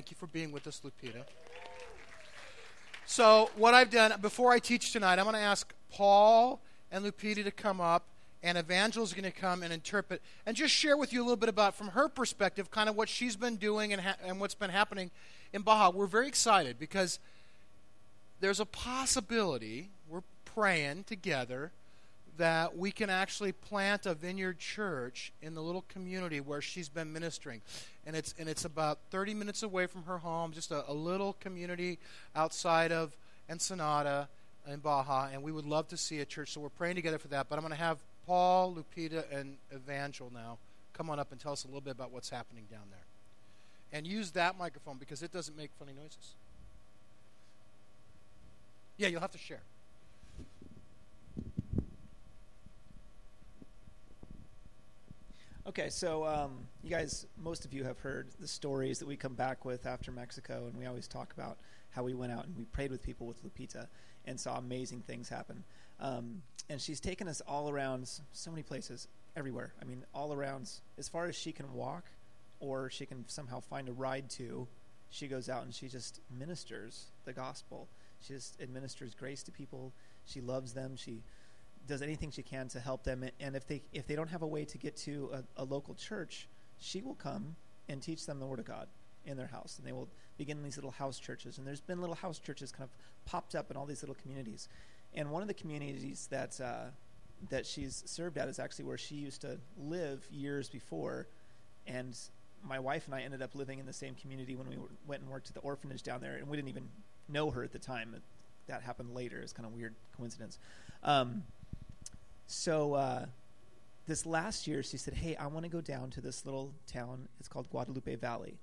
Thank you for being with us, Lupita. So, what I've done before I teach tonight, I'm going to ask Paul and Lupita to come up, and Evangel is going to come and interpret and just share with you a little bit about, from her perspective, kind of what she's been doing and, ha- and what's been happening in Baja. We're very excited because there's a possibility, we're praying together, that we can actually plant a vineyard church in the little community where she's been ministering. And it's, and it's about 30 minutes away from her home, just a, a little community outside of Ensenada in Baja. And we would love to see a church. So we're praying together for that. But I'm going to have Paul, Lupita, and Evangel now come on up and tell us a little bit about what's happening down there. And use that microphone because it doesn't make funny noises. Yeah, you'll have to share. Okay, so um, you guys, most of you have heard the stories that we come back with after Mexico, and we always talk about how we went out and we prayed with people with Lupita and saw amazing things happen. Um, and she's taken us all around so many places, everywhere. I mean, all around, as far as she can walk or she can somehow find a ride to, she goes out and she just ministers the gospel. She just administers grace to people. She loves them. She does anything she can to help them. And if they if they don't have a way to get to a, a local church, she will come and teach them the Word of God in their house, and they will begin these little house churches. And there's been little house churches kind of popped up in all these little communities. And one of the communities that uh, that she's served at is actually where she used to live years before, and my wife and I ended up living in the same community when we went and worked at the orphanage down there, and we didn't even know her at the time. That happened later. It's kind of weird coincidence. Um, so uh, this last year, she said, "Hey, I want to go down to this little town. It's called Guadalupe Valley,"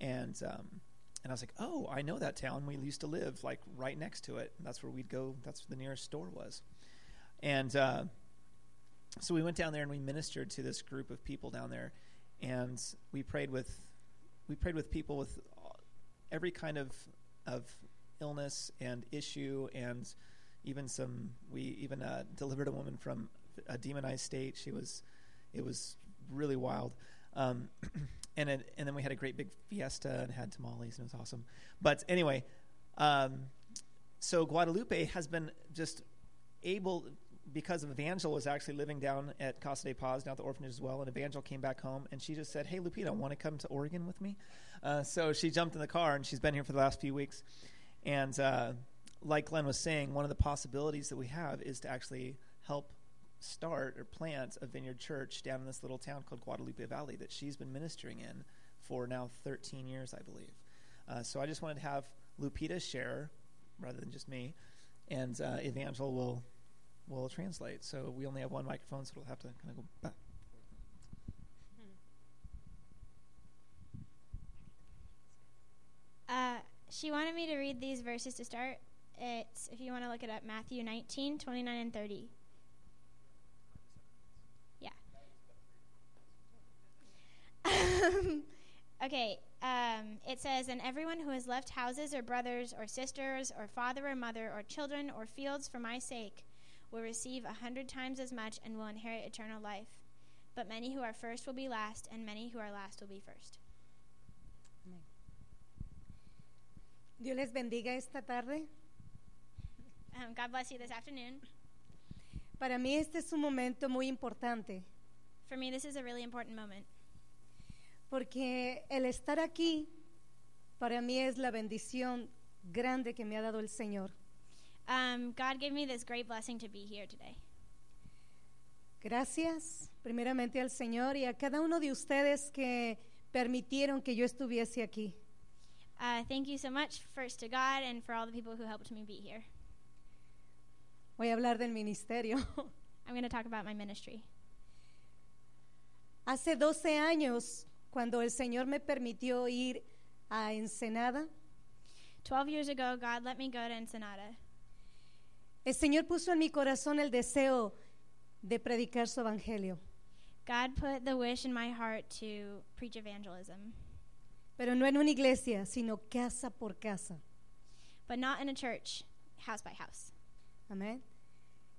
and um, and I was like, "Oh, I know that town. We used to live like right next to it. That's where we'd go. That's where the nearest store was." And uh, so we went down there and we ministered to this group of people down there, and we prayed with we prayed with people with every kind of of illness and issue and even some we even uh, delivered a woman from a demonized state. She was it was really wild. Um, and it, and then we had a great big fiesta and had tamales and it was awesome. But anyway, um, so Guadalupe has been just able because Evangel was actually living down at Casa de Paz, down at the orphanage as well, and Evangel came back home and she just said, "Hey, Lupita, want to come to Oregon with me?" Uh, so she jumped in the car and she's been here for the last few weeks, and uh, like Glenn was saying, one of the possibilities that we have is to actually help start or plant a vineyard church down in this little town called Guadalupe Valley that she's been ministering in for now 13 years, I believe. Uh, so I just wanted to have Lupita share rather than just me, and uh, Evangel will will translate. So we only have one microphone, so we'll have to kind of go back. Uh, she wanted me to read these verses to start. It's, if you want to look it up, Matthew 19, 29, and 30. Yeah. okay, um, it says, And everyone who has left houses or brothers or sisters or father or mother or children or fields for my sake will receive a hundred times as much and will inherit eternal life. But many who are first will be last, and many who are last will be first. Dios les bendiga esta tarde. Um, God bless you this afternoon. Para mí este es un momento muy importante For me, this is a really important moment porque el estar aquí para mí es la bendición grande que me ha dado el Señor. Um, God gave me this great blessing to be here today. Gracias primeramente al Señor y a cada uno de ustedes que permitieron que yo estuviese aquí. Uh, thank you so much, first to God, and for all the people who helped me be here. Voy a hablar del ministerio. I'm going to talk about my ministry. Hace 12 años, cuando el Señor me permitió ir a Ensenada, 12 years ago, God let me go to Ensenada. el Señor puso en mi corazón el deseo de predicar su evangelio. God put the wish in my heart to preach evangelism, Pero no en una iglesia, sino casa por casa. but not in a church, house by house. Amén.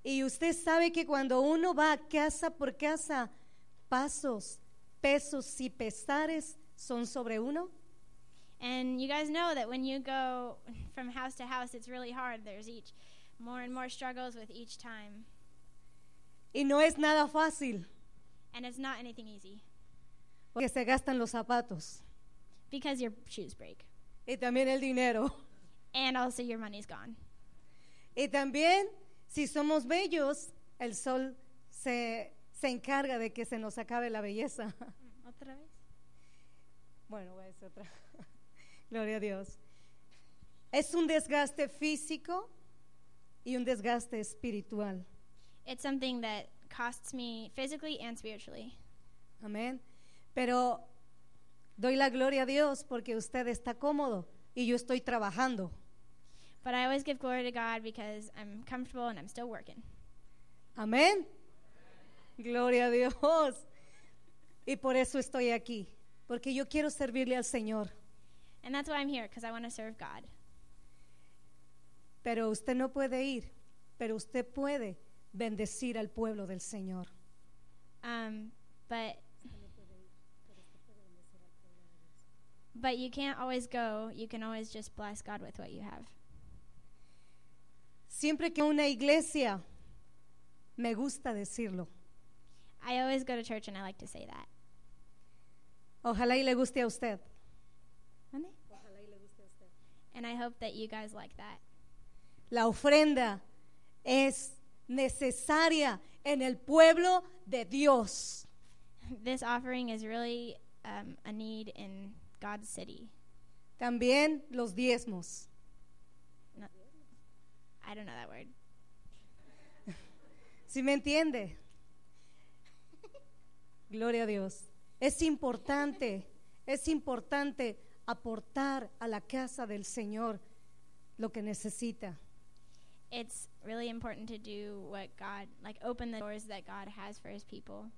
Y usted sabe que cuando uno va casa por casa, pasos, pesos y pesares son sobre uno. And you guys know that when you go from house to house, it's really hard. There's each more and more struggles with each time. Y no es nada fácil, And it's not anything easy porque se gastan los zapatos because your shoes break. y también el dinero. And also your money's gone. Y también, si somos bellos, el sol se, se encarga de que se nos acabe la belleza. Otra vez? Bueno, voy a decir otra. Gloria a Dios. Es un desgaste físico y un desgaste espiritual. It's something that costs me physically and spiritually. Amén. Pero doy la gloria a Dios porque usted está cómodo y yo estoy trabajando. But I always give glory to God because I'm comfortable and I'm still working. Amén. Gloria a Dios. Y por eso estoy aquí, porque yo quiero servirle al Señor. And that's why I'm here, because I want to serve God. Pero usted no puede ir, pero usted puede bendecir al pueblo del Señor. Um, but but you can't always go. You can always just bless God with what you have. Siempre que una iglesia, me gusta decirlo, I always go to church and I like to say that. ojalá y le guste a usted. And I hope that you guys like that. La ofrenda es necesaria en el pueblo de Dios. This offering is really um, a need in God's city. También los diezmos. I don't know that word. ¿Sí me entiende? Gloria a Dios. Es importante, es importante aportar a la casa del Señor lo que necesita. It's really important to do what God, like open the doors that God has for his people.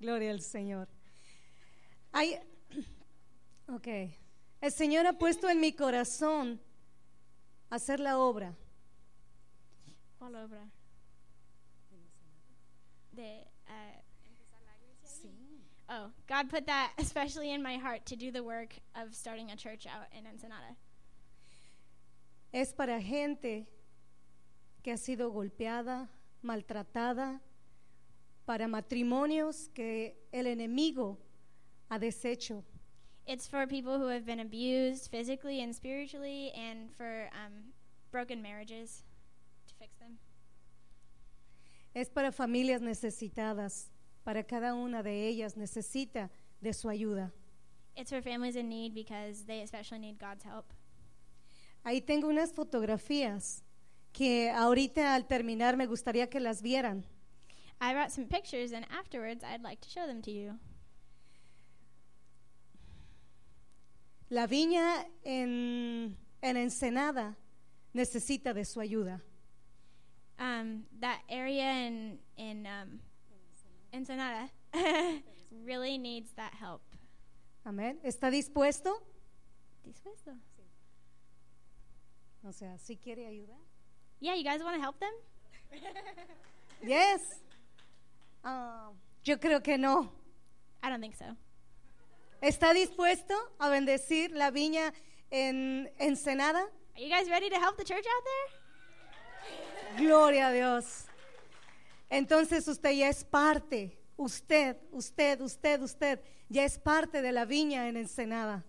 Gloria al Señor. Hay, ok. El Señor ha puesto en mi corazón hacer la obra. ¿Cuál obra? De, uh, Oh, God put that especially in my heart to do the work of starting a church out in Ensenada. Es para gente que ha sido golpeada, maltratada, para matrimonios que el enemigo ha deshecho. It's for people who have been abused physically and spiritually, and for um, broken marriages to fix them. Es para familias necesitadas, para cada una de ellas necesita de su ayuda. It's for families in need because they especially need God's help. Ahí tengo unas fotografías que ahorita al terminar me gustaría que las vieran. I brought some pictures, and afterwards, I'd like to show them to you. La viña en, en Ensenada necesita de su ayuda. Um, that area in in um, Ensenada really needs that help. Amén. ¿Está dispuesto? Dispuesto. O sea, ¿sí quiere ayudar? Yeah, you guys want to help them? Yes. Ah, yo creo que no. I don't think so. ¿Está dispuesto a bendecir la viña en Ensenada? Are you guys ready to help the church out there? Gloria a Dios. Entonces usted ya es parte, usted, usted, usted, usted, ya es parte de la viña en Ensenada.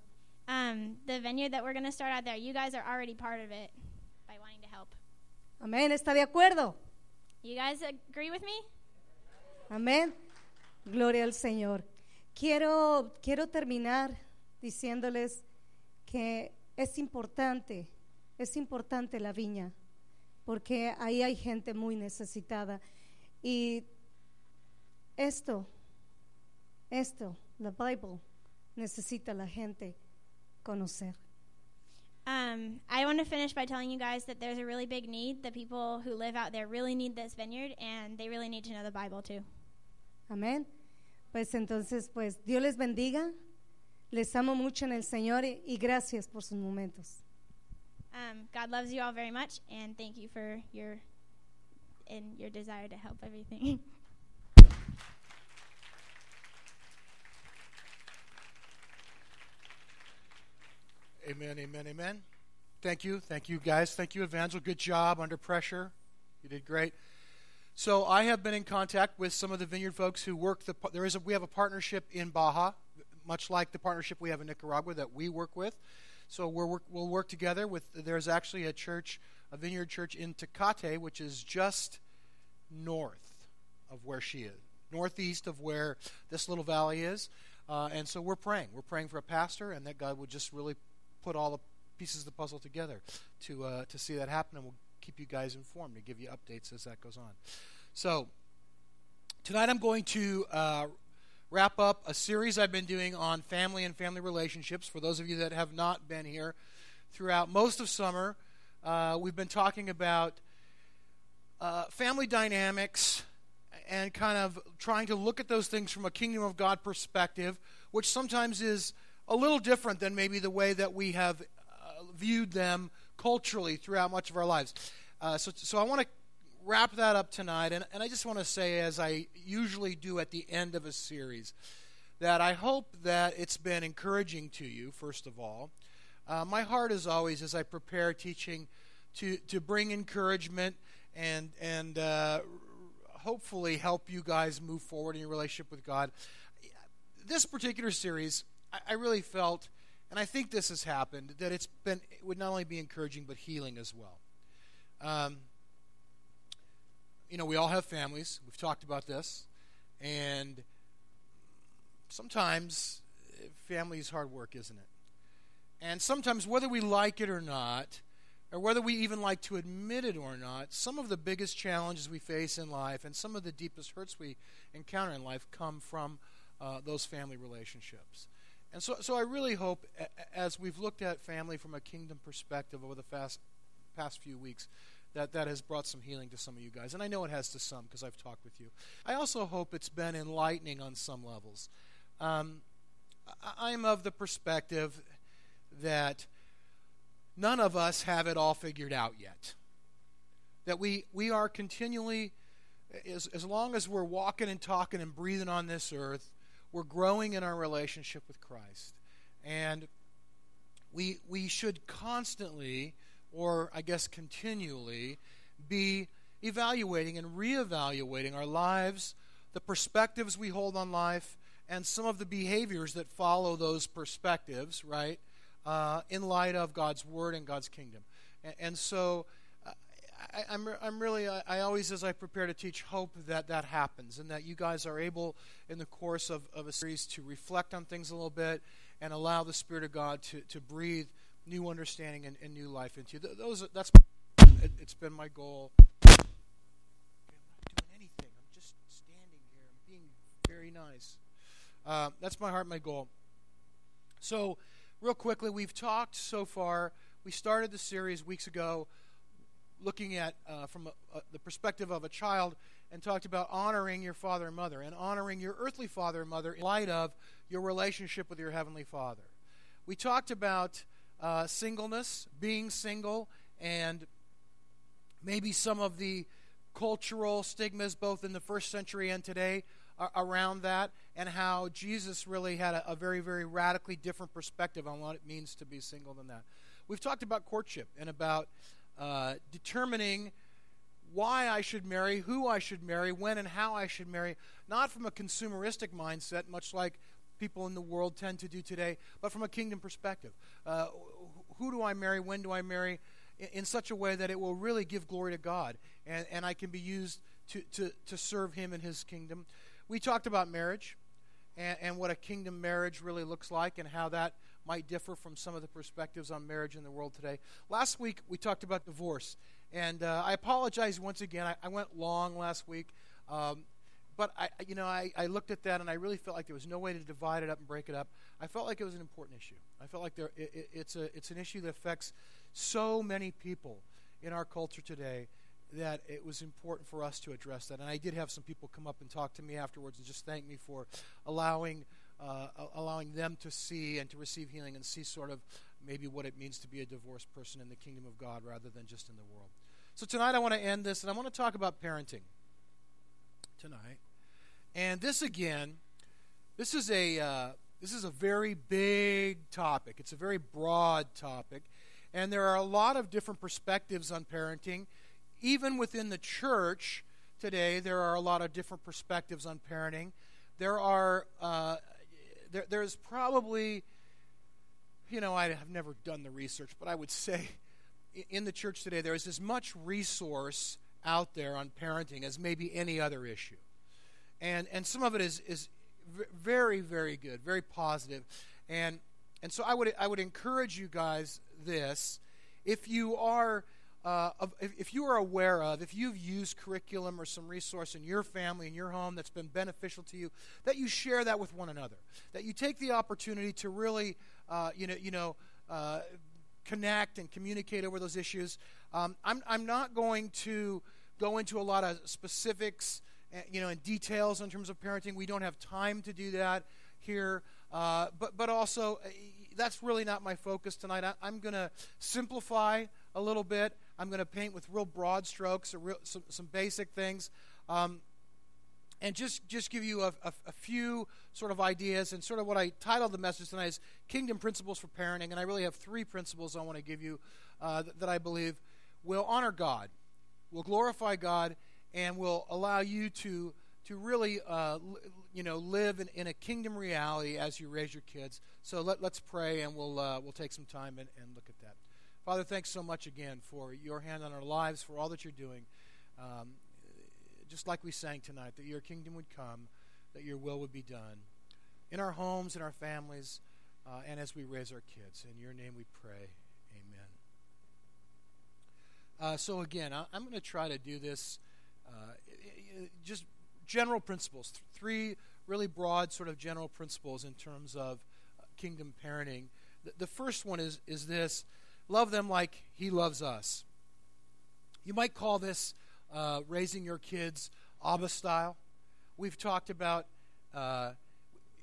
Um, the vineyard that we're going to start out there, you guys are already part of it by wanting to help. Amén, ¿está de acuerdo? You guys agree with me? Amén. Gloria al Señor. Quiero, quiero terminar diciéndoles que es importante, es importante la viña, porque ahí hay gente muy necesitada. Y esto, esto, la Bible, necesita la gente conocer. Um, I want to finish by telling you guys that there's a really big need. The people who live out there really need this vineyard, and they really need to know the Bible too. Amén. Pues entonces, pues Dios les bendiga. Les amo mucho en el Señor y, y gracias por sus momentos. Um, God loves you all very much, and thank you for your and your desire to help everything. Amen, amen, amen. Thank you. Thank you, guys. Thank you, Evangel. Good job under pressure. You did great. So I have been in contact with some of the vineyard folks who work the there is a, we have a partnership in Baja, much like the partnership we have in Nicaragua that we work with. So we're, we'll work together with there's actually a church, a vineyard church in Tecate, which is just north of where she is, northeast of where this little valley is. Uh, and so we're praying. We're praying for a pastor, and that God would just really put all the pieces of the puzzle together to uh, to see that happen. And we'll keep you guys informed to give you updates as that goes on. So tonight I'm going to uh, wrap up a series I've been doing on family and family relationships. For those of you that have not been here throughout most of summer, uh, we've been talking about uh, family dynamics and kind of trying to look at those things from a kingdom of God perspective, which sometimes is a little different than maybe the way that we have uh, viewed them culturally throughout much of our lives. Uh, so, so I want to wrap that up tonight, and, and I just want to say, as I usually do at the end of a series, that I hope that it's been encouraging to you, first of all. Uh, my heart is always, as I prepare teaching, to, to bring encouragement and, and uh, hopefully help you guys move forward in your relationship with God. This particular series, I, I really felt, and I think this has happened, that it's been it would not only be encouraging but healing as well. Um, you know, we all have families. We've talked about this, and sometimes eh, family is hard work, isn't it? And sometimes, whether we like it or not, or whether we even like to admit it or not, some of the biggest challenges we face in life and some of the deepest hurts we encounter in life come from uh, those family relationships. And so, so I really hope, as we've looked at family from a kingdom perspective over the past, past few weeks, that that has brought some healing to some of you guys. And I know it has to some because I've talked with you. I also hope it's been enlightening on some levels. Um, I'm of the perspective that none of us have it all figured out yet. That we, we are continually, as, as long as we're walking and talking and breathing on this earth, we're growing in our relationship with Christ. And we, we should constantly, or I guess continually, be evaluating and reevaluating our lives, the perspectives we hold on life, and some of the behaviors that follow those perspectives, right? uh, in light of God's word and God's kingdom. And, and so I, am I'm, I'm really, I, I, always, as I prepare to teach, hope that that happens and that you guys are able, in the course of, of a series, to reflect on things a little bit and allow the Spirit of God to, to breathe new understanding and, and new life into you. Those, that's, it, it's been my goal. I'm not doing anything. I'm just standing here. I'm being very nice. Uh, that's my heart, my goal. So, real quickly, we've talked so far. We started the series weeks ago looking at uh, from a, a, the perspective of a child and talked about honoring your father and mother and honoring your earthly father and mother in light of your relationship with your heavenly father. We talked about uh, singleness, being single, and maybe some of the cultural stigmas both in the first century and today around that and how Jesus really had a, a, very, very radically different perspective on what it means to be single than that. We've talked about courtship and about uh, determining why I should marry, who I should marry, when and how I should marry, not from a consumeristic mindset, much like people in the world tend to do today, but from a kingdom perspective. Uh, who do I marry? When do I marry? In, such a way that it will really give glory to God and, and I can be used to, to, to serve Him in His kingdom. We talked about marriage and, and what a kingdom marriage really looks like and how that might differ from some of the perspectives on marriage in the world today. Last week, we talked about divorce. And uh, I apologize once again. I, I went long last week. Um, but I, you know, I, I looked at that and I really felt like there was no way to divide it up and break it up. I felt like it was an important issue. I felt like there, it, it's a it's an issue that affects so many people in our culture today that it was important for us to address that. And I did have some people come up and talk to me afterwards and just thank me for allowing uh, allowing them to see and to receive healing and see sort of maybe what it means to be a divorced person in the kingdom of God rather than just in the world. So tonight I want to end this and I want to talk about parenting tonight. And this again, this is a uh, this is a very big topic. It's a very broad topic. And there are a lot of different perspectives on parenting. Even within the church today, there are a lot of different perspectives on parenting. There are, uh, there, there's probably, you know, I have never done the research, but I would say in the church today, there is as much resource out there on parenting as maybe any other issue. And, and some of it is, is very, very good, very positive. And, and so I would, I would encourage you guys this. If you are uh, if, you are aware of, if you've used curriculum or some resource in your family, in your home that's been beneficial to you, that you share that with one another. That you take the opportunity to really, uh, you know, you know, uh, connect and communicate over those issues. Um, I'm, I'm not going to go into a lot of specifics, eh, you know, and details in terms of parenting. We don't have time to do that here. Uh, but, but also, eh, that's really not my focus tonight. I, am going to simplify a little bit. I'm going to paint with real broad strokes, real, some, some basic things. Um, and just, just give you a, a, a, few sort of ideas. And sort of what I titled the message tonight is Kingdom Principles for Parenting. And I really have three principles I want to give you uh, that, that I believe will honor God, will glorify God, and will allow you to, to really uh, you know, live in, in a kingdom reality as you raise your kids. So let, let's pray, and we'll, uh, we'll take some time and, and look at that. Father, thanks so much again for your hand on our lives, for all that you're doing. Um, just like we sang tonight, that your kingdom would come, that your will would be done in our homes, in our families, uh, and as we raise our kids. In your name we pray. Amen. Uh, so, again, I, am going to try to do this uh, just general principles, th- three really broad, sort of general principles in terms of uh, kingdom parenting. The, the first one is, is this love them like he loves us. You might call this uh, raising your kids Abba style. We've talked about uh,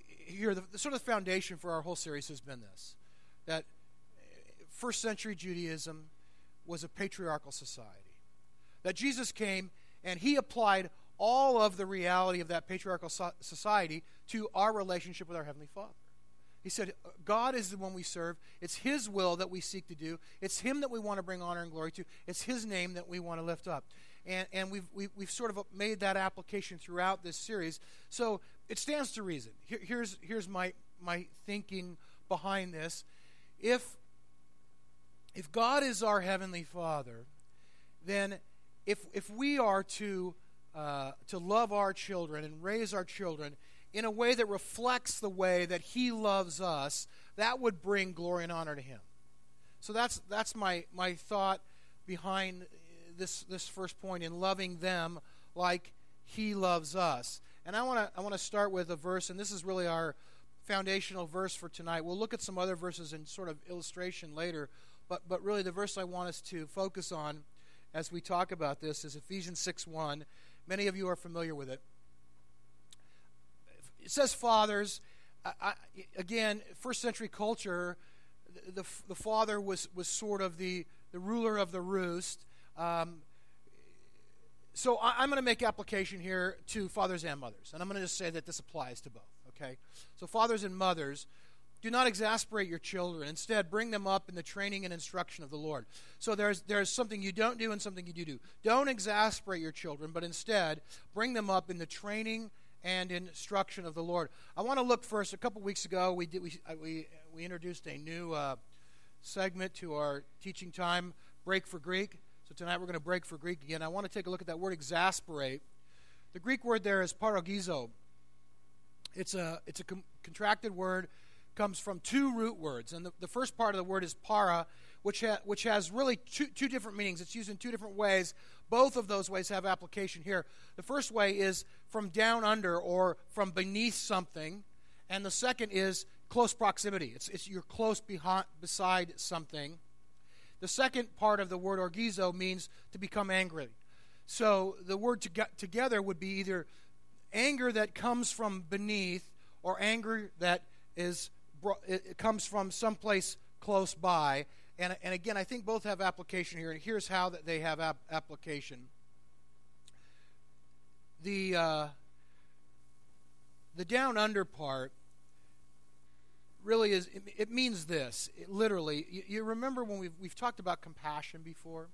here the, the, sort of foundation for our whole series has been this that first century Judaism was a patriarchal society. That Jesus came and he applied all of the reality of that patriarchal so- society to our relationship with our Heavenly Father. He said, God is the one we serve. It's His will that we seek to do. It's Him that we want to bring honor and glory to. It's His name that we want to lift up. And, and we've, we, have we have sort of made that application throughout this series. So it stands to reason. Here, here's here's my, my thinking behind this. If, if God is our Heavenly Father, then if, if we are to, uh, to love our children and raise our children in a way that reflects the way that He loves us, that would bring glory and honor to Him. So that's, that's my, my thought behind this, this first point in loving them like he loves us. And I want to I want to start with a verse, and this is really our foundational verse for tonight. We'll look at some other verses in sort of illustration later, but but really the verse I want us to focus on as we talk about this is Ephesians 6 1. Many of you are familiar with it. It says, Fathers, I, I, again, first century culture, the, the, the father was, was sort of the, the ruler of the roost. Um, so I, am going to make application here to fathers and mothers, and I'm going to just say that this applies to both. Okay, so fathers and mothers, do not exasperate your children. Instead, bring them up in the training and instruction of the Lord. So there's there's something you don't do and something you do do. Don't exasperate your children, but instead bring them up in the training and instruction of the Lord. I want to look first. A couple weeks ago, we did we uh, we we introduced a new uh, segment to our teaching time, break for Greek. So tonight we're going to break for Greek again. I want to take a look at that word exasperate. The Greek word there is parorgizo. It's a, it's a com- contracted word, comes from two root words. And the, the first part of the word is para, which, ha- which has really two, two different meanings. It's used in two different ways. Both of those ways have application here. The first way is from down under or from beneath something. And the second is close proximity. It's, it's you're close behind, beside something. The second part of the word orgizo means to become angry. So the word to together would be either anger that comes from beneath or anger that is it comes from someplace close by. And, and again, I think both have application here, and here's how that they have ap- application. The uh, the down under part really is, it, it means this. It literally, you, you remember when we've, we've talked about compassion before?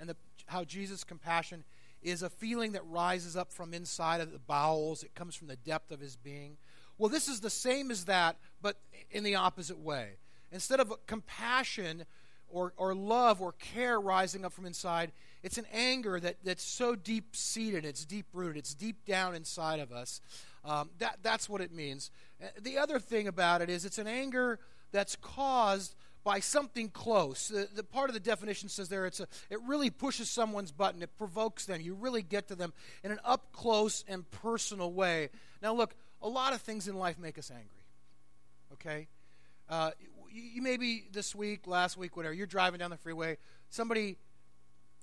And the, how Jesus' compassion is a feeling that rises up from inside of the bowels, it comes from the depth of his being. Well, this is the same as that, but in the opposite way. Instead of compassion or, or love or care rising up from inside, it's an anger that, that's so deep seated, it's deep rooted, it's deep down inside of us. Um, that, that's what it means. Uh, the other thing about it is it's an anger that's caused by something close. The, the, part of the definition says there it's a, it really pushes someone's button, it provokes them. You really get to them in an up close and personal way. Now, look, a lot of things in life make us angry. Okay? Uh, you, you maybe this week, last week, whatever, you're driving down the freeway, somebody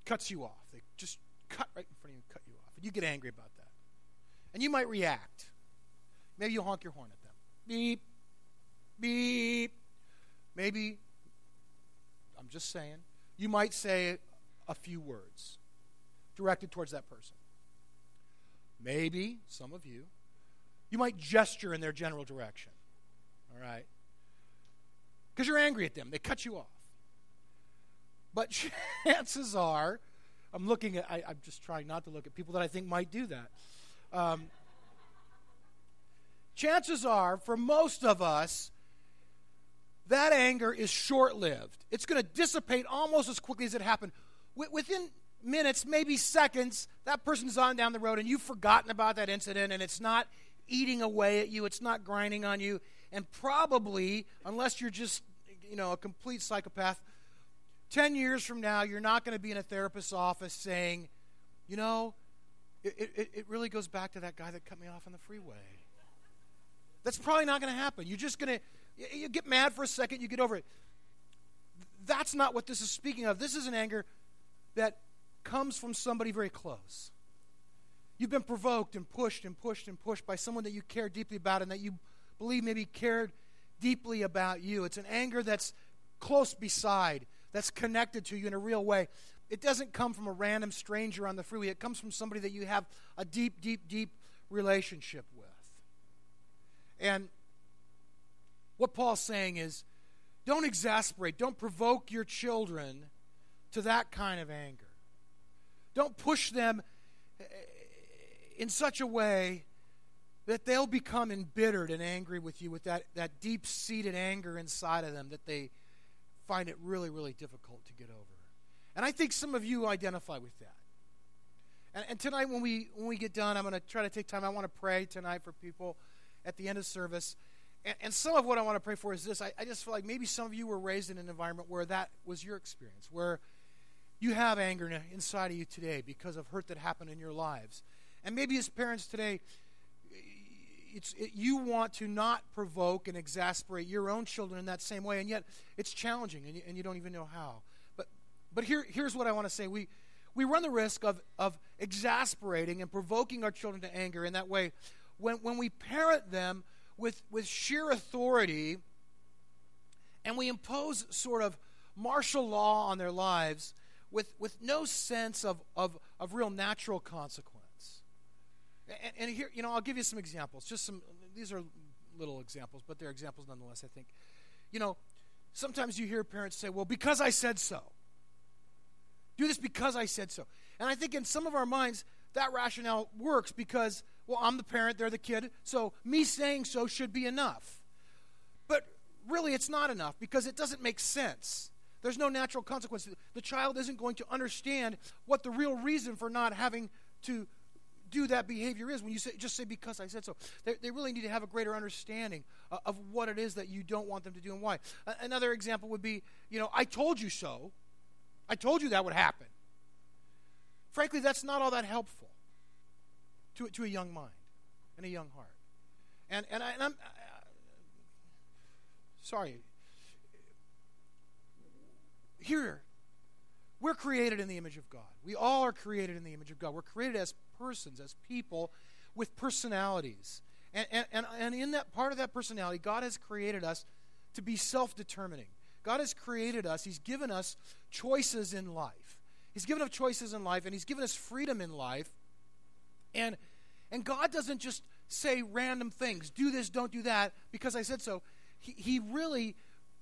cuts you off. They just cut right in front of you and cut you off. And you get angry about that. And you might react. Maybe you honk your horn at them. Beep, beep. Maybe, I'm just saying, you might say a few words directed towards that person. Maybe, some of you, you might gesture in their general direction. All right? Because you're angry at them. They cut you off. But chances are, I'm looking at, I, am just trying not to look at people that I think might do that. Um, chances are, for most of us, that anger is short lived. It's going to dissipate almost as quickly as it happened. within minutes, maybe seconds, that person's on down the road and you've forgotten about that incident and it's not eating away at you, it's not grinding on you. And probably, unless you're just, you know, a complete psychopath, 10 years from now, you're not going to be in a therapist's office saying, you know, it, it, it really goes back to that guy that cut me off on the freeway. That's probably not going to happen. You're just going to, you get mad for a second, you get over it. That's not what this is speaking of. This is an anger that comes from somebody very close. You've been provoked and pushed and pushed and pushed by someone that you care deeply about and that you believe maybe cared deeply about you. It's an anger that's close beside that's connected to you in a real way. It doesn't come from a random stranger on the freeway, it comes from somebody that you have a deep, deep, deep relationship with. And what Paul's saying is don't exasperate, don't provoke your children to that kind of anger. Don't push them in such a way that they'll become embittered and angry with you with that, that deep seated anger inside of them that they find it really, really difficult to get over. And I think some of you identify with that. And, and tonight, when we, when we get done, I'm going to try to take time. I want to pray tonight for people at the end of service. And, and some of what I want to pray for is this I, I just feel like maybe some of you were raised in an environment where that was your experience, where you have anger inside of you today because of hurt that happened in your lives. And maybe as parents today, it's, it, you want to not provoke and exasperate your own children in that same way, and yet it's challenging, and you, and you don't even know how. But, but here, here's what I want to say. We, we run the risk of, of exasperating and provoking our children to anger in that way when, when we parent them with, with sheer authority and we impose sort of martial law on their lives with, with no sense of, of, of real natural consequence. And, and here, you know, I'll give you some examples. Just some, these are little examples, but they're examples nonetheless, I think. You know, sometimes you hear parents say, well, because I said so. Do this because I said so. And I think in some of our minds, that rationale works because, well, I'm the parent, they're the kid, so me saying so should be enough. But really, it's not enough because it doesn't make sense. There's no natural consequence. The child isn't going to understand what the real reason for not having to do that behavior is when you say, just say because I said so. They, they really need to have a greater understanding uh, of what it is that you don't want them to do and why. Another example would be, you know, I told you so. I told you that would happen. Frankly, that's not all that helpful to, to a young mind and a young heart. And, and, I, uh, sorry. Here, we're created in the image of God. We all are created in the image of God. We're created as persons, as people with personalities. And, and, and in that part of that personality, God has created us to be self determining. God has created us, He's given us choices in life. He's given us choices in life, and He's given us freedom in life. And, and God doesn't just say random things do this, don't do that, because I said so. he, he really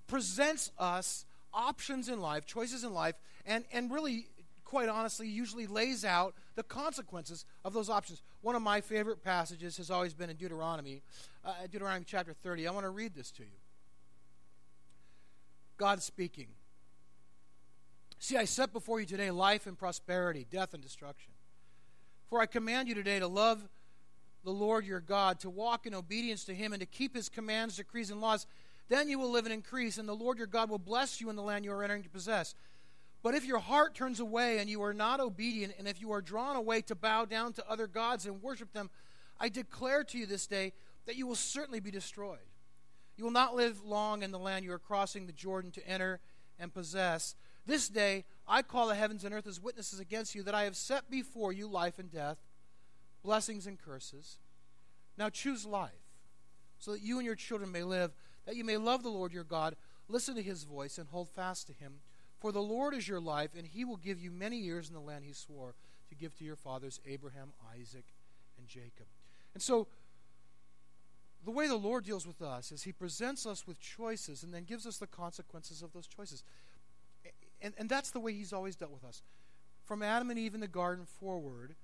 presents us options in life, choices in life, and, and really, quite honestly, usually lays out the consequences of those options. One of my favorite passages has always been in Deuteronomy, uh, Deuteronomy chapter 30. I want to read this to you. God speaking. See, I set before you today life and prosperity, death and destruction. For I command you today to love the Lord your God, to walk in obedience to him, and to keep his commands, decrees, and laws. Then you will live and increase, and the Lord your God will bless you in the land you are entering to possess. But if your heart turns away and you are not obedient, and if you are drawn away to bow down to other gods and worship them, I declare to you this day that you will certainly be destroyed. You will not live long in the land you are crossing the Jordan to enter and possess. This day I call the heavens and earth as witnesses against you that I have set before you life and death, blessings and curses. Now choose life, so that you and your children may live, that you may love the Lord your God, listen to his voice, and hold fast to him. For the Lord is your life, and he will give you many years in the land he swore to give to your fathers, Abraham, Isaac, and Jacob. And so, the way the Lord deals with us is he presents us with choices and then gives us the consequences of those choices. And, and that's the way he's always dealt with us. From Adam and Eve in the garden forward,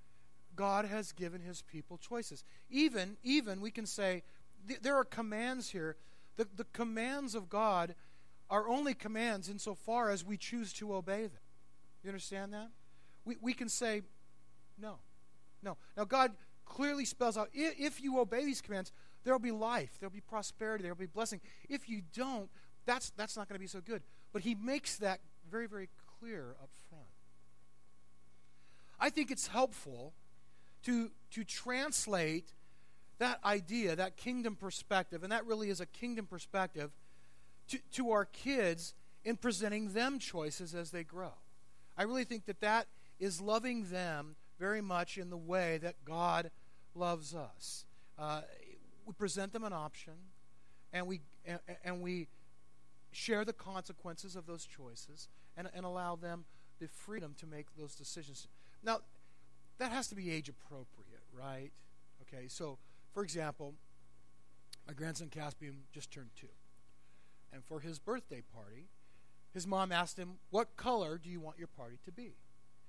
God has given his people choices. Even, even we can say, th- there are commands here. The, the commands of God are only commands insofar as we choose to obey them. You understand that? We, we can say, no, no. Now, God clearly spells out if, if you obey these commands, there will be life, there will be prosperity, there will be blessing. If you don't, that's, that's not going to be so good. But He makes that very, very clear up front. I think it's helpful to, to translate that idea, that kingdom perspective, and that really is a kingdom perspective, to, to our kids in presenting them choices as they grow. I really think that that is loving them very much in the way that God loves us. Uh, we present them an option, and we and, and, we share the consequences of those choices, and, and allow them the freedom to make those decisions. Now, that has to be age appropriate, right? Okay, so for example, my grandson Caspian just turned two. And for his birthday party, his mom asked him, What color do you want your party to be?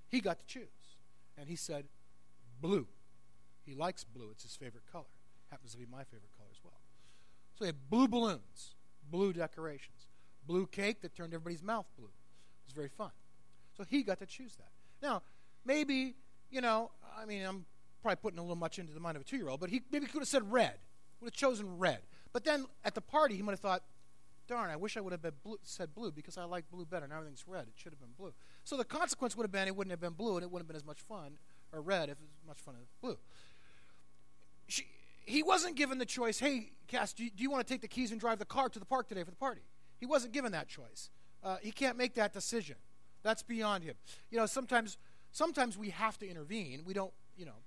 He got to choose. And he said, Blue. He likes blue, it's his favorite color. Happens to be my favorite color as well. So he had blue balloons, blue decorations, blue cake that turned everybody's mouth blue. It was very fun. So he got to choose that. Now, maybe you know, I mean, I'm probably putting a little much into the mind of a two year old, but he maybe could have said red, would have chosen red. But then at the party, he might have thought, darn, I wish I would have blue, said blue because I like blue better. Now everything's red. It should have been blue. So the consequence would have been it wouldn't have been blue, and it wouldn't have been as much fun, or red, if it was much fun as blue. She, he wasn't given the choice, hey, Cass, do you, do you, want to take the keys and drive the car to the park today for the party? He wasn't given that choice. Uh, he can't make that decision. That's beyond him. You know, sometimes sometimes we have to intervene. We don't, you know,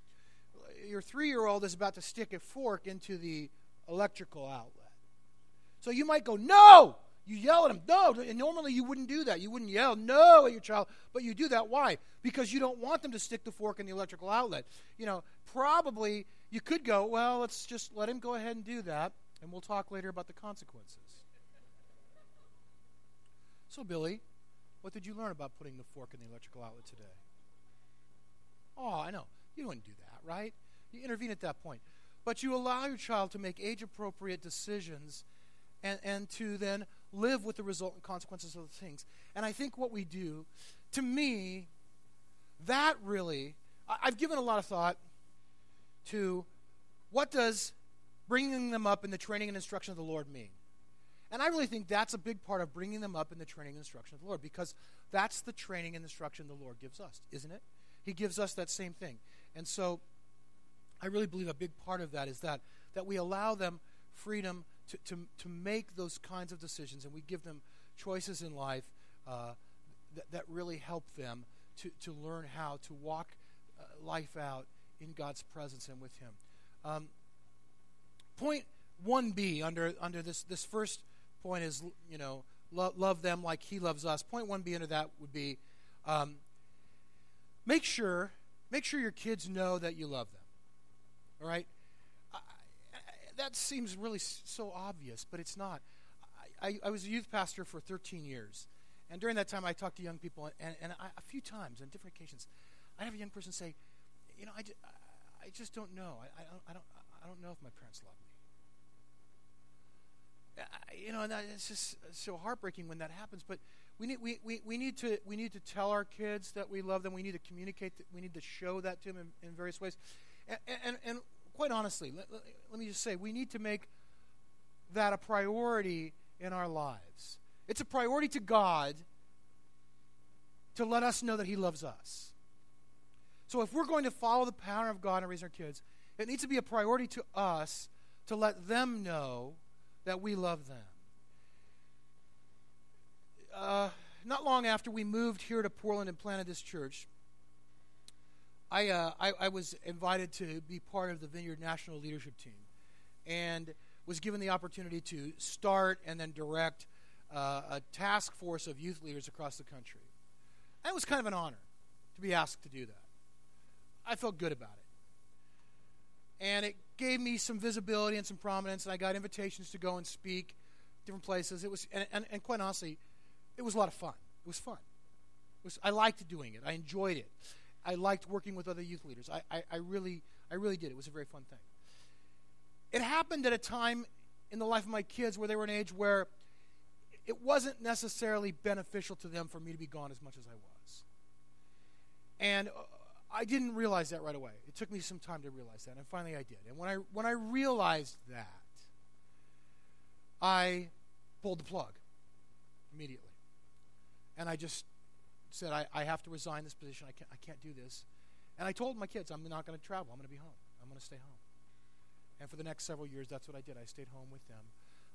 your three year old is about to stick a fork into the electrical outlet. So you might go, no! You yell at them, no! And normally you wouldn't do that. You wouldn't yell, no, at your child, but you do that. Why? Because you don't want them to stick the fork in the electrical outlet. You know, probably you could go, well, let's just let him go ahead and do that, and we'll talk later about the consequences. So, Billy, what did you learn about putting the fork in the electrical outlet today? Oh, I know. You wouldn't do that, right? You intervene at that point. But you allow your child to make age appropriate decisions and, and to then live with the resultant consequences of the things. And I think what we do, to me, that really, I've given a lot of thought to what does bringing them up in the training and instruction of the Lord mean? And I really think that's a big part of bringing them up in the training and instruction of the Lord because that's the training and instruction the Lord gives us, isn't it? He gives us that same thing. And so I really believe a big part of that is that, that we allow them freedom to, to, to make those kinds of decisions and we give them choices in life uh, that, that really help them to, to learn how to walk uh, life out in God's presence and with Him. Um, point 1b under, under this, this first point is, you know, lo- love them like He loves us. Point 1b under that would be um, make sure make sure your kids know that you love them. All right? I, I, that seems really so obvious, but it's not. I, I was a youth pastor for 13 years. And during that time, I talked to young people, and, and I, a few times, on different occasions, I have a young person say, You know, I, just, I just don't know. I, I, don't, I, don't, I don't know if my parents love me. I, you know, and that, it's just so heartbreaking when that happens. But we need, we, we, we, need to, we need to tell our kids that we love them. We need to communicate, that, we need to show that to them in, in various ways. And, and, and quite honestly, let, let, let me just say, we need to make that a priority in our lives. It's a priority to God to let us know that He loves us. So if we're going to follow the pattern of God and raise our kids, it needs to be a priority to us to let them know that we love them. Uh, not long after we moved here to Portland and planted this church, I, uh, I, I was invited to be part of the Vineyard National Leadership Team. And was given the opportunity to start and then direct uh, a task force of youth leaders across the country. And it was kind of an honor to be asked to do that. I felt good about it. And it gave me some visibility and some prominence, and I got invitations to go and speak different places. It was, and, and, and quite honestly, it was a lot of fun. It was fun. It was, I liked doing it. I enjoyed it. I liked working with other youth leaders. I, I, I really, I really did. It was a very fun thing. It happened at a time in the life of my kids where they were an age where it wasn't necessarily beneficial to them for me to be gone as much as I was. And uh, I didn't realize that right away. It took me some time to realize that, and finally I did. And when I when I realized that, I pulled the plug immediately. And I just said, I, I have to resign this position. I can't, I can't do this. And I told my kids, I'm not going to travel. I'm going to be home. I'm going to stay home. And for the next several years, that's what I did. I stayed home with them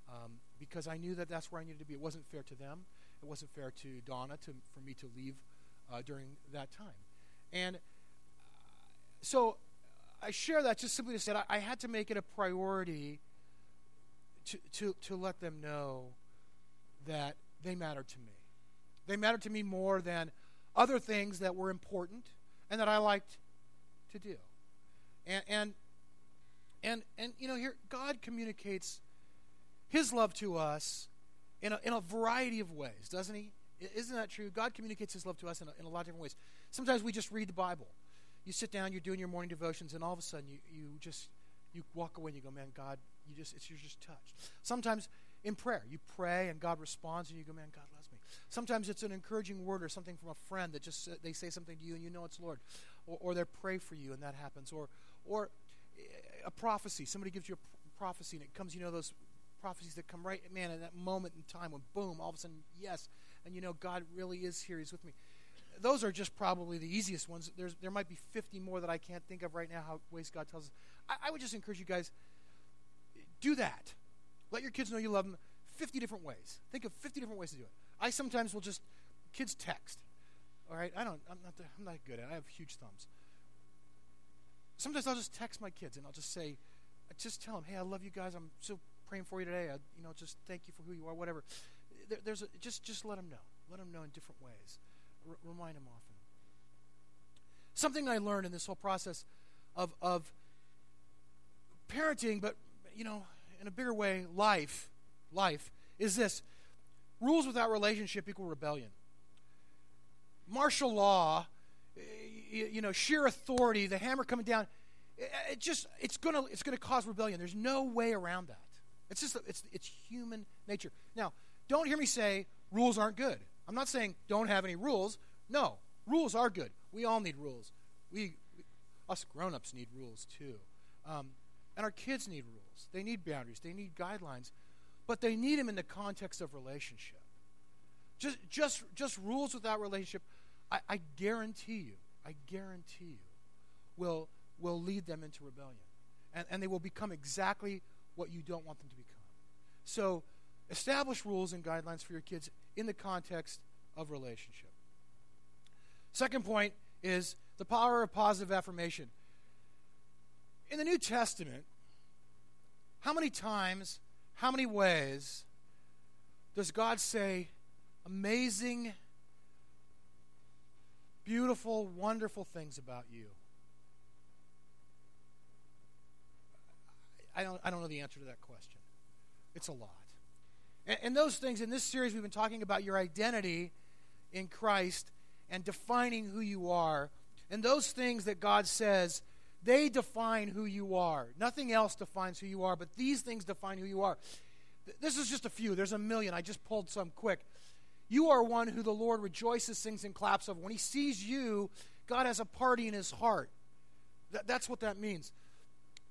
um, because I knew that that's where I needed to be. It wasn't fair to them. It wasn't fair to Donna to, for me to leave uh, during that time. And uh, so I share that just simply to say I, I had to make it a priority to, to, to let them know that they mattered to me. They mattered to me more than other things that were important and that I liked to do. And, and and and you know here God communicates his love to us in a, in a variety of ways, doesn't he? Isn't that true? God communicates his love to us in a, in a lot of different ways. Sometimes we just read the Bible. You sit down, you're doing your morning devotions, and all of a sudden you, you just you walk away and you go, man, God, you just it's you're just touched. Sometimes in prayer, you pray and God responds, and you go, man, God. Sometimes it's an encouraging word or something from a friend that just uh, they say something to you and you know it's Lord, or, or they pray for you and that happens, or or a prophecy. Somebody gives you a prophecy and it comes, you know, those prophecies that come right, man, in that moment in time when boom, all of a sudden, yes, and you know, God really is here. He's with me. Those are just probably the easiest ones. There's, there might be 50 more that I can't think of right now, how ways God tells us. I, I would just encourage you guys, do that. Let your kids know you love them 50 different ways. Think of 50 different ways to do it. I sometimes will just, kids text. All right, I don't, I'm not, I'm not good at it. I have huge thumbs. Sometimes I'll just text my kids and I'll just say, I just tell them, hey, I love you guys. I'm so praying for you today. I, you know, just thank you for who you are, whatever. There, there's a, just just let them know. Let them know in different ways. R- remind them often. Something I learned in this whole process of of parenting, but you know, in a bigger way, life, life is this: rules without relationship equal rebellion. Martial law eh, you know, sheer authority, the hammer coming down, eh, eh, it just it's gonna it's gonna cause rebellion. There's no way around that. It's just it's it's human nature. Now, don't hear me say rules aren't good. I'm not saying don't have any rules. No, rules are good. We all need rules. We, we us grown-ups need rules too, um, and our kids need rules. They need boundaries. They need guidelines, but they need them in the context of relationship. Just just just rules without relationship. I, I guarantee you I guarantee you, will, will lead them into rebellion. And, and they will become exactly what you don't want them to become. So, establish rules and guidelines for your kids in the context of relationship. Second point is the power of positive affirmation. In the New Testament, how many times, how many ways does God say amazing beautiful, wonderful things about you? I don't, I don't know the answer to that question. It's a lot. And, and those things, in this series, we've been talking about your identity in Christ and defining who you are. And those things that God says, they define who you are. Nothing else defines who you are, but these things define who you are. This is just a few. There's a million. I just pulled some quick. You are one who the Lord rejoices, sings, and claps over. When He sees you, God has a party in His heart. Th- that's what that means.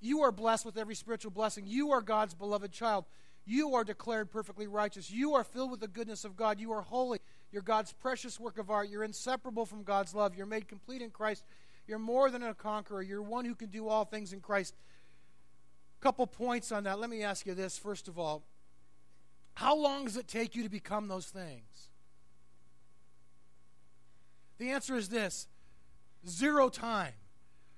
You are blessed with every spiritual blessing. You are God's beloved child. You are declared perfectly righteous. You are filled with the goodness of God. You are holy. You're God's precious work of art. You're inseparable from God's love. You're made complete in Christ. You're more than a conqueror. You're one who can do all things in Christ. Couple points on that. Let me ask you this first of all. How long does it take you to become those things? The answer is this zero time.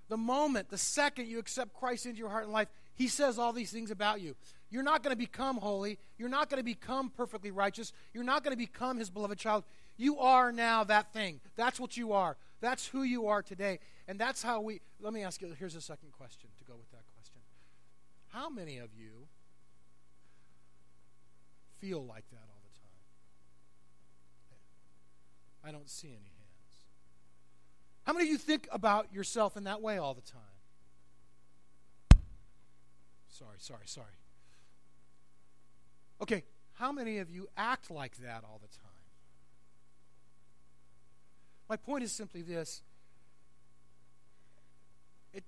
The moment, the second you accept Christ into your heart and life, He says all these things about you. You're not going to become holy. You're not going to become perfectly righteous. You're not going to become His beloved child. You are now that thing. That's what you are. That's who you are today. And that's how we. Let me ask you here's a second question to go with that question. How many of you feel like that all the time? I don't see any hands. How many of you think about yourself in that way all the time? Sorry, sorry, sorry. Okay, how many of you act like that all the time? My point is simply this. It,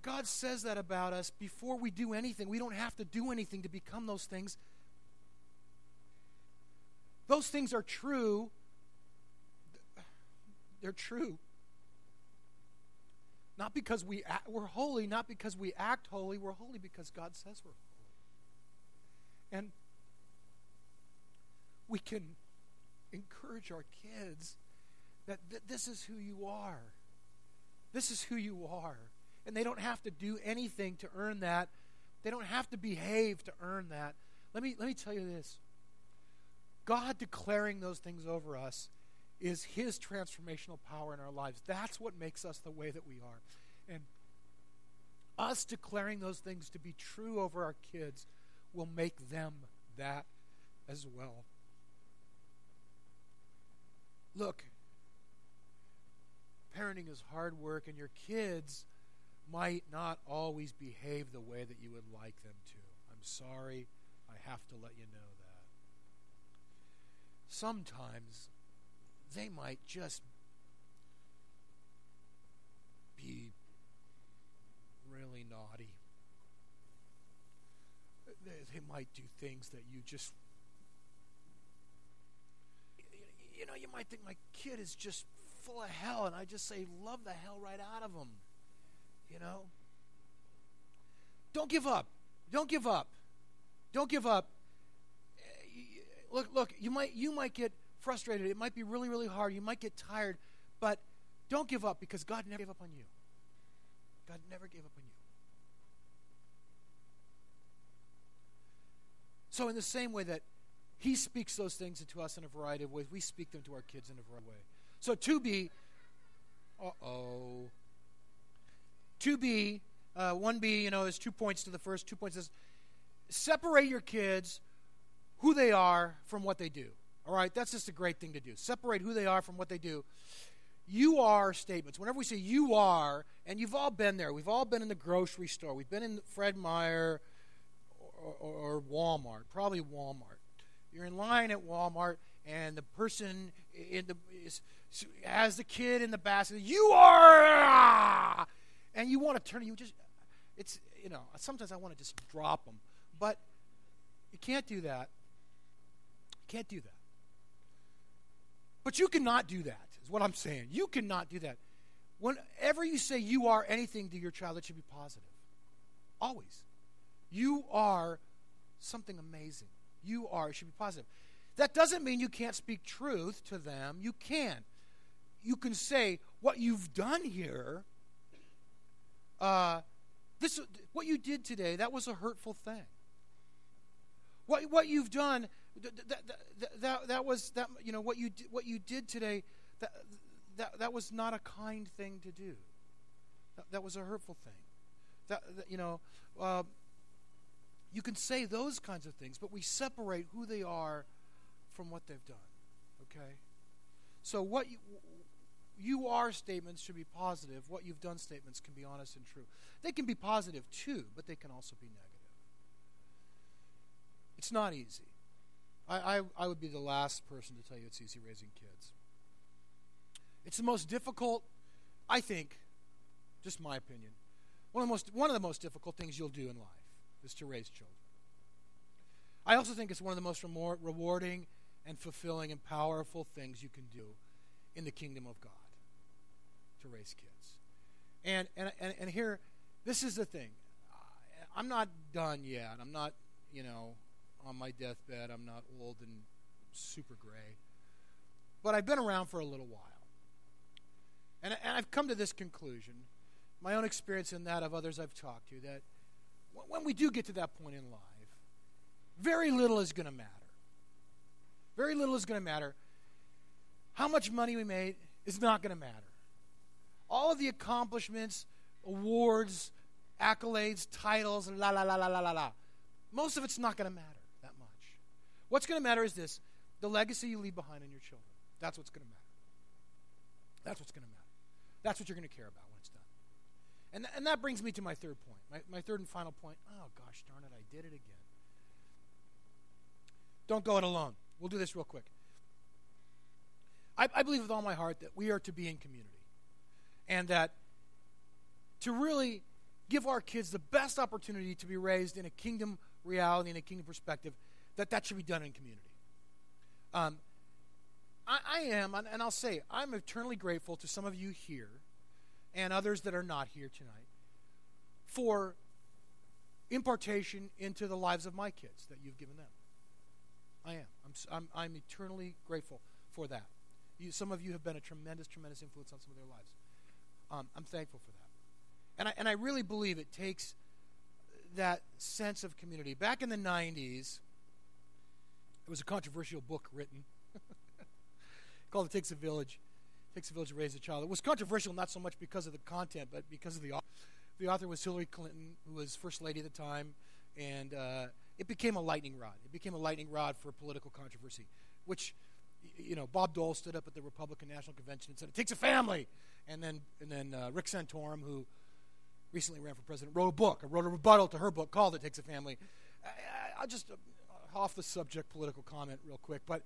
God, says that about us before we do anything. We don't have to do anything to become those things. Those things are true. They're true. Not because we act, we're holy, not because we act holy. We're holy because God says we're holy. And we can encourage our kids that th- this is who you are. This is who you are. And they don't have to do anything to earn that. They don't have to behave to earn that. Let me, let me tell you this God declaring those things over us is His transformational power in our lives. That's what makes us the way that we are. And us declaring those things to be true over our kids will make them that as well. Look, parenting is hard work, and your kids might not always behave the way that you would like them to. I'm sorry. I have to let you know that. Sometimes they might just be really naughty. They, might do things that you just you know, you might think my kid is just full of hell, and I just say, love the hell right out of them. You know? Don't give up. Don't give up. Don't give up. Eh, look, look, you might you might get frustrated. It might be really, really hard. You might get tired, but don't give up because God never gave up on you. God never gave up on you. So, in the same way that He speaks those things to us in a variety of ways, we speak them to our kids in a variety of ways. So, to be, uh oh. To be, uh, 1B, you know, is two points to the first, two points is separate your kids, who they are, from what they do. All right, that's just a great thing to do. Separate who they are from what they do. You are statements. Whenever we say you are, and you've all been there, we've all been in the grocery store, we've been in Fred Meyer or, or, or Walmart, probably Walmart. You're in line at Walmart, and the person in the is, has the kid in the basket. You are, ah, and you want to turn. You just, it's you know. Sometimes I want to just drop them, but you can't do that. You can't do that. But you cannot do that. Is what I'm saying. You cannot do that. Whenever you say you are anything to your child, it should be positive. Always. You are something amazing. You are. It should be positive. That doesn't mean you can't speak truth to them. You can. You can say, what you've done here, uh, this, what you did today, that was a hurtful thing. What, what you've done, that, that, that, that was, that, you know, what you, what you did today, that, that, that was not a kind thing to do. That, that was a hurtful thing. That, that you know, uh, you can say those kinds of things, but we separate who they are from what they've done. Okay? So what you, you are statements should be positive. What you've done statements can be honest and true. They can be positive too, but they can also be negative. It's not easy. I, I, I would be the last person to tell you it's easy raising kids. It's the most difficult, I think, just my opinion, one of the most, one of the most difficult things you'll do in life is to raise children. I also think it's one of the most rewarding and fulfilling and powerful things you can do in the kingdom of God to raise kids. And, and, and, and here, this is the thing. I'm not done yet. I'm not, you know, on my deathbed. I'm not old and super gray. But I've been around for a little while. And, and I've come to this conclusion, my own experience and that of others I've talked to, that when we do get to that point in life, very little is going to matter. Very little is going to matter. How much money we made is not going to matter. All of the accomplishments, awards, accolades, titles, la la la la la la la. Most of it's not going to matter that much. What's going to matter is this the legacy you leave behind in your children. That's what's going to matter. That's what's going to matter. That's what you're going to care about when it's done. And, th- and that brings me to my third point. My, my third and final point. Oh, gosh darn it, I did it again. Don't go it alone. We'll do this real quick. I, I believe with all my heart that we are to be in community. And that to really give our kids the best opportunity to be raised in a kingdom reality and a kingdom perspective, that that should be done in community. Um, I, I am, and I'll say, I'm eternally grateful to some of you here and others that are not here tonight for impartation into the lives of my kids that you've given them. I am. I'm, I'm, I'm eternally grateful for that. You, some of you have been a tremendous, tremendous influence on some of their lives. Um, I'm thankful for that. And I, and I really believe it takes that sense of community. Back in the 90s, there was a controversial book written called It Takes a Village. It Takes a Village to Raise a Child. It was controversial not so much because of the content, but because of the author. The author was Hillary Clinton, who was First Lady at the time, and uh, it became a lightning rod. It became a lightning rod for political controversy, which, you know, Bob Dole stood up at the Republican National Convention and said, it takes a family. And then, and then uh, Rick Santorum, who recently ran for president, wrote a book. I wrote a rebuttal to her book called It Takes a Family. I, will just, uh, off the subject, political comment real quick, but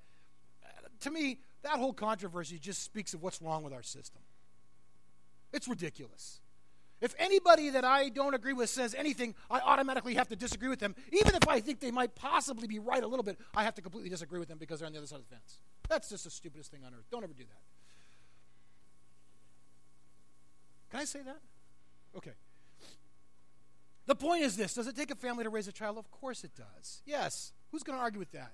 uh, to me, that whole controversy just speaks of what's wrong with our system. It's ridiculous. If anybody that I don't agree with says anything, I automatically have to disagree with them. Even if I think they might possibly be right a little bit, I have to completely disagree with them because they're on the other side of the fence. That's just the stupidest thing on earth. Don't ever do that. Can I say that? Okay. The point is this Does it take a family to raise a child? Of course it does. Yes. Who's going to argue with that?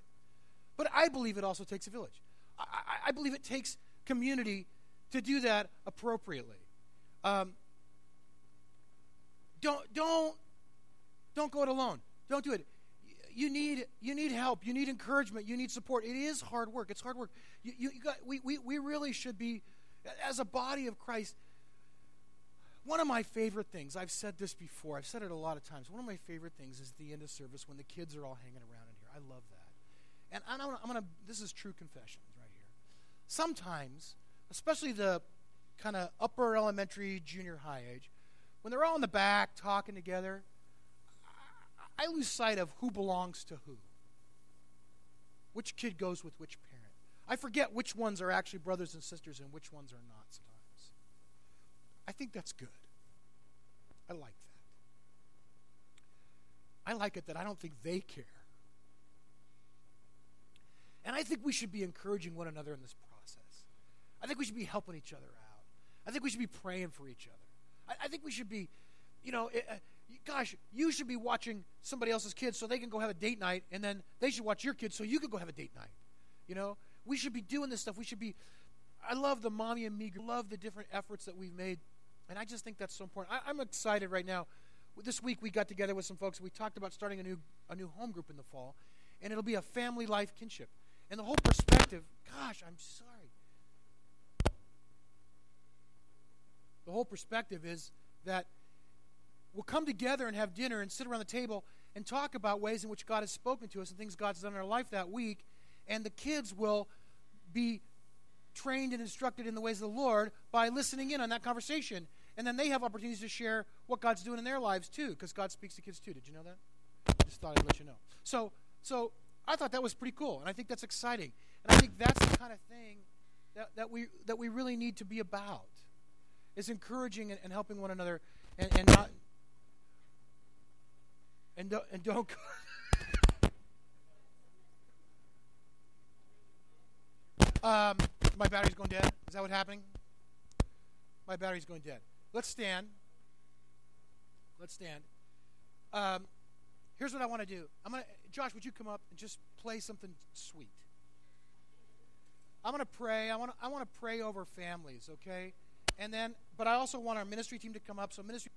But I believe it also takes a village. I, I, I believe it takes community to do that appropriately. Um, don't don't don't go it alone. Don't do it. You need you need help. You need encouragement. You need support. It is hard work. It's hard work. You, you, you got, we, we, we really should be, as a body of Christ, one of my favorite things, I've said this before, I've said it a lot of times. One of my favorite things is the end of service when the kids are all hanging around in here. I love that. And I'm, I'm going to, this is true confession right here. Sometimes, especially the kind of upper elementary, junior high age, when they're all in the back talking together, I lose sight of who belongs to who. Which kid goes with which parent. I forget which ones are actually brothers and sisters and which ones are not sometimes. I think that's good. I like that. I like it that I don't think they care. And I think we should be encouraging one another in this process. I think we should be helping each other out. I think we should be praying for each other. I, I think we should be, you know, uh, gosh, you should be watching somebody else's kids so they can go have a date night, and then they should watch your kids so you can go have a date night. You know, we should be doing this stuff. We should be. I love the mommy and me. Love the different efforts that we've made, and I just think that's so important. I, I'm excited right now. This week we got together with some folks. We talked about starting a new a new home group in the fall, and it'll be a family life kinship. And the whole perspective. Gosh, I'm sorry. The whole perspective is that we'll come together and have dinner and sit around the table and talk about ways in which God has spoken to us and things God's done in our life that week. And the kids will be trained and instructed in the ways of the Lord by listening in on that conversation. And then they have opportunities to share what God's doing in their lives too, because God speaks to kids too. Did you know that? Just thought I'd let you know. So, so I thought that was pretty cool, and I think that's exciting. And I think that's the kind of thing that, that we that we really need to be about is encouraging and, and helping one another and, and not and don't, and don't um, my battery's going dead? Is that what's happening? My battery's going dead. Let's stand. Let's stand. Um, here's what i want to do. I'm gonna josh would you come up and just play something sweet? I'm gonna pray. I want i want to pray over families okay? And then but i also want our ministry team to come up. So ministry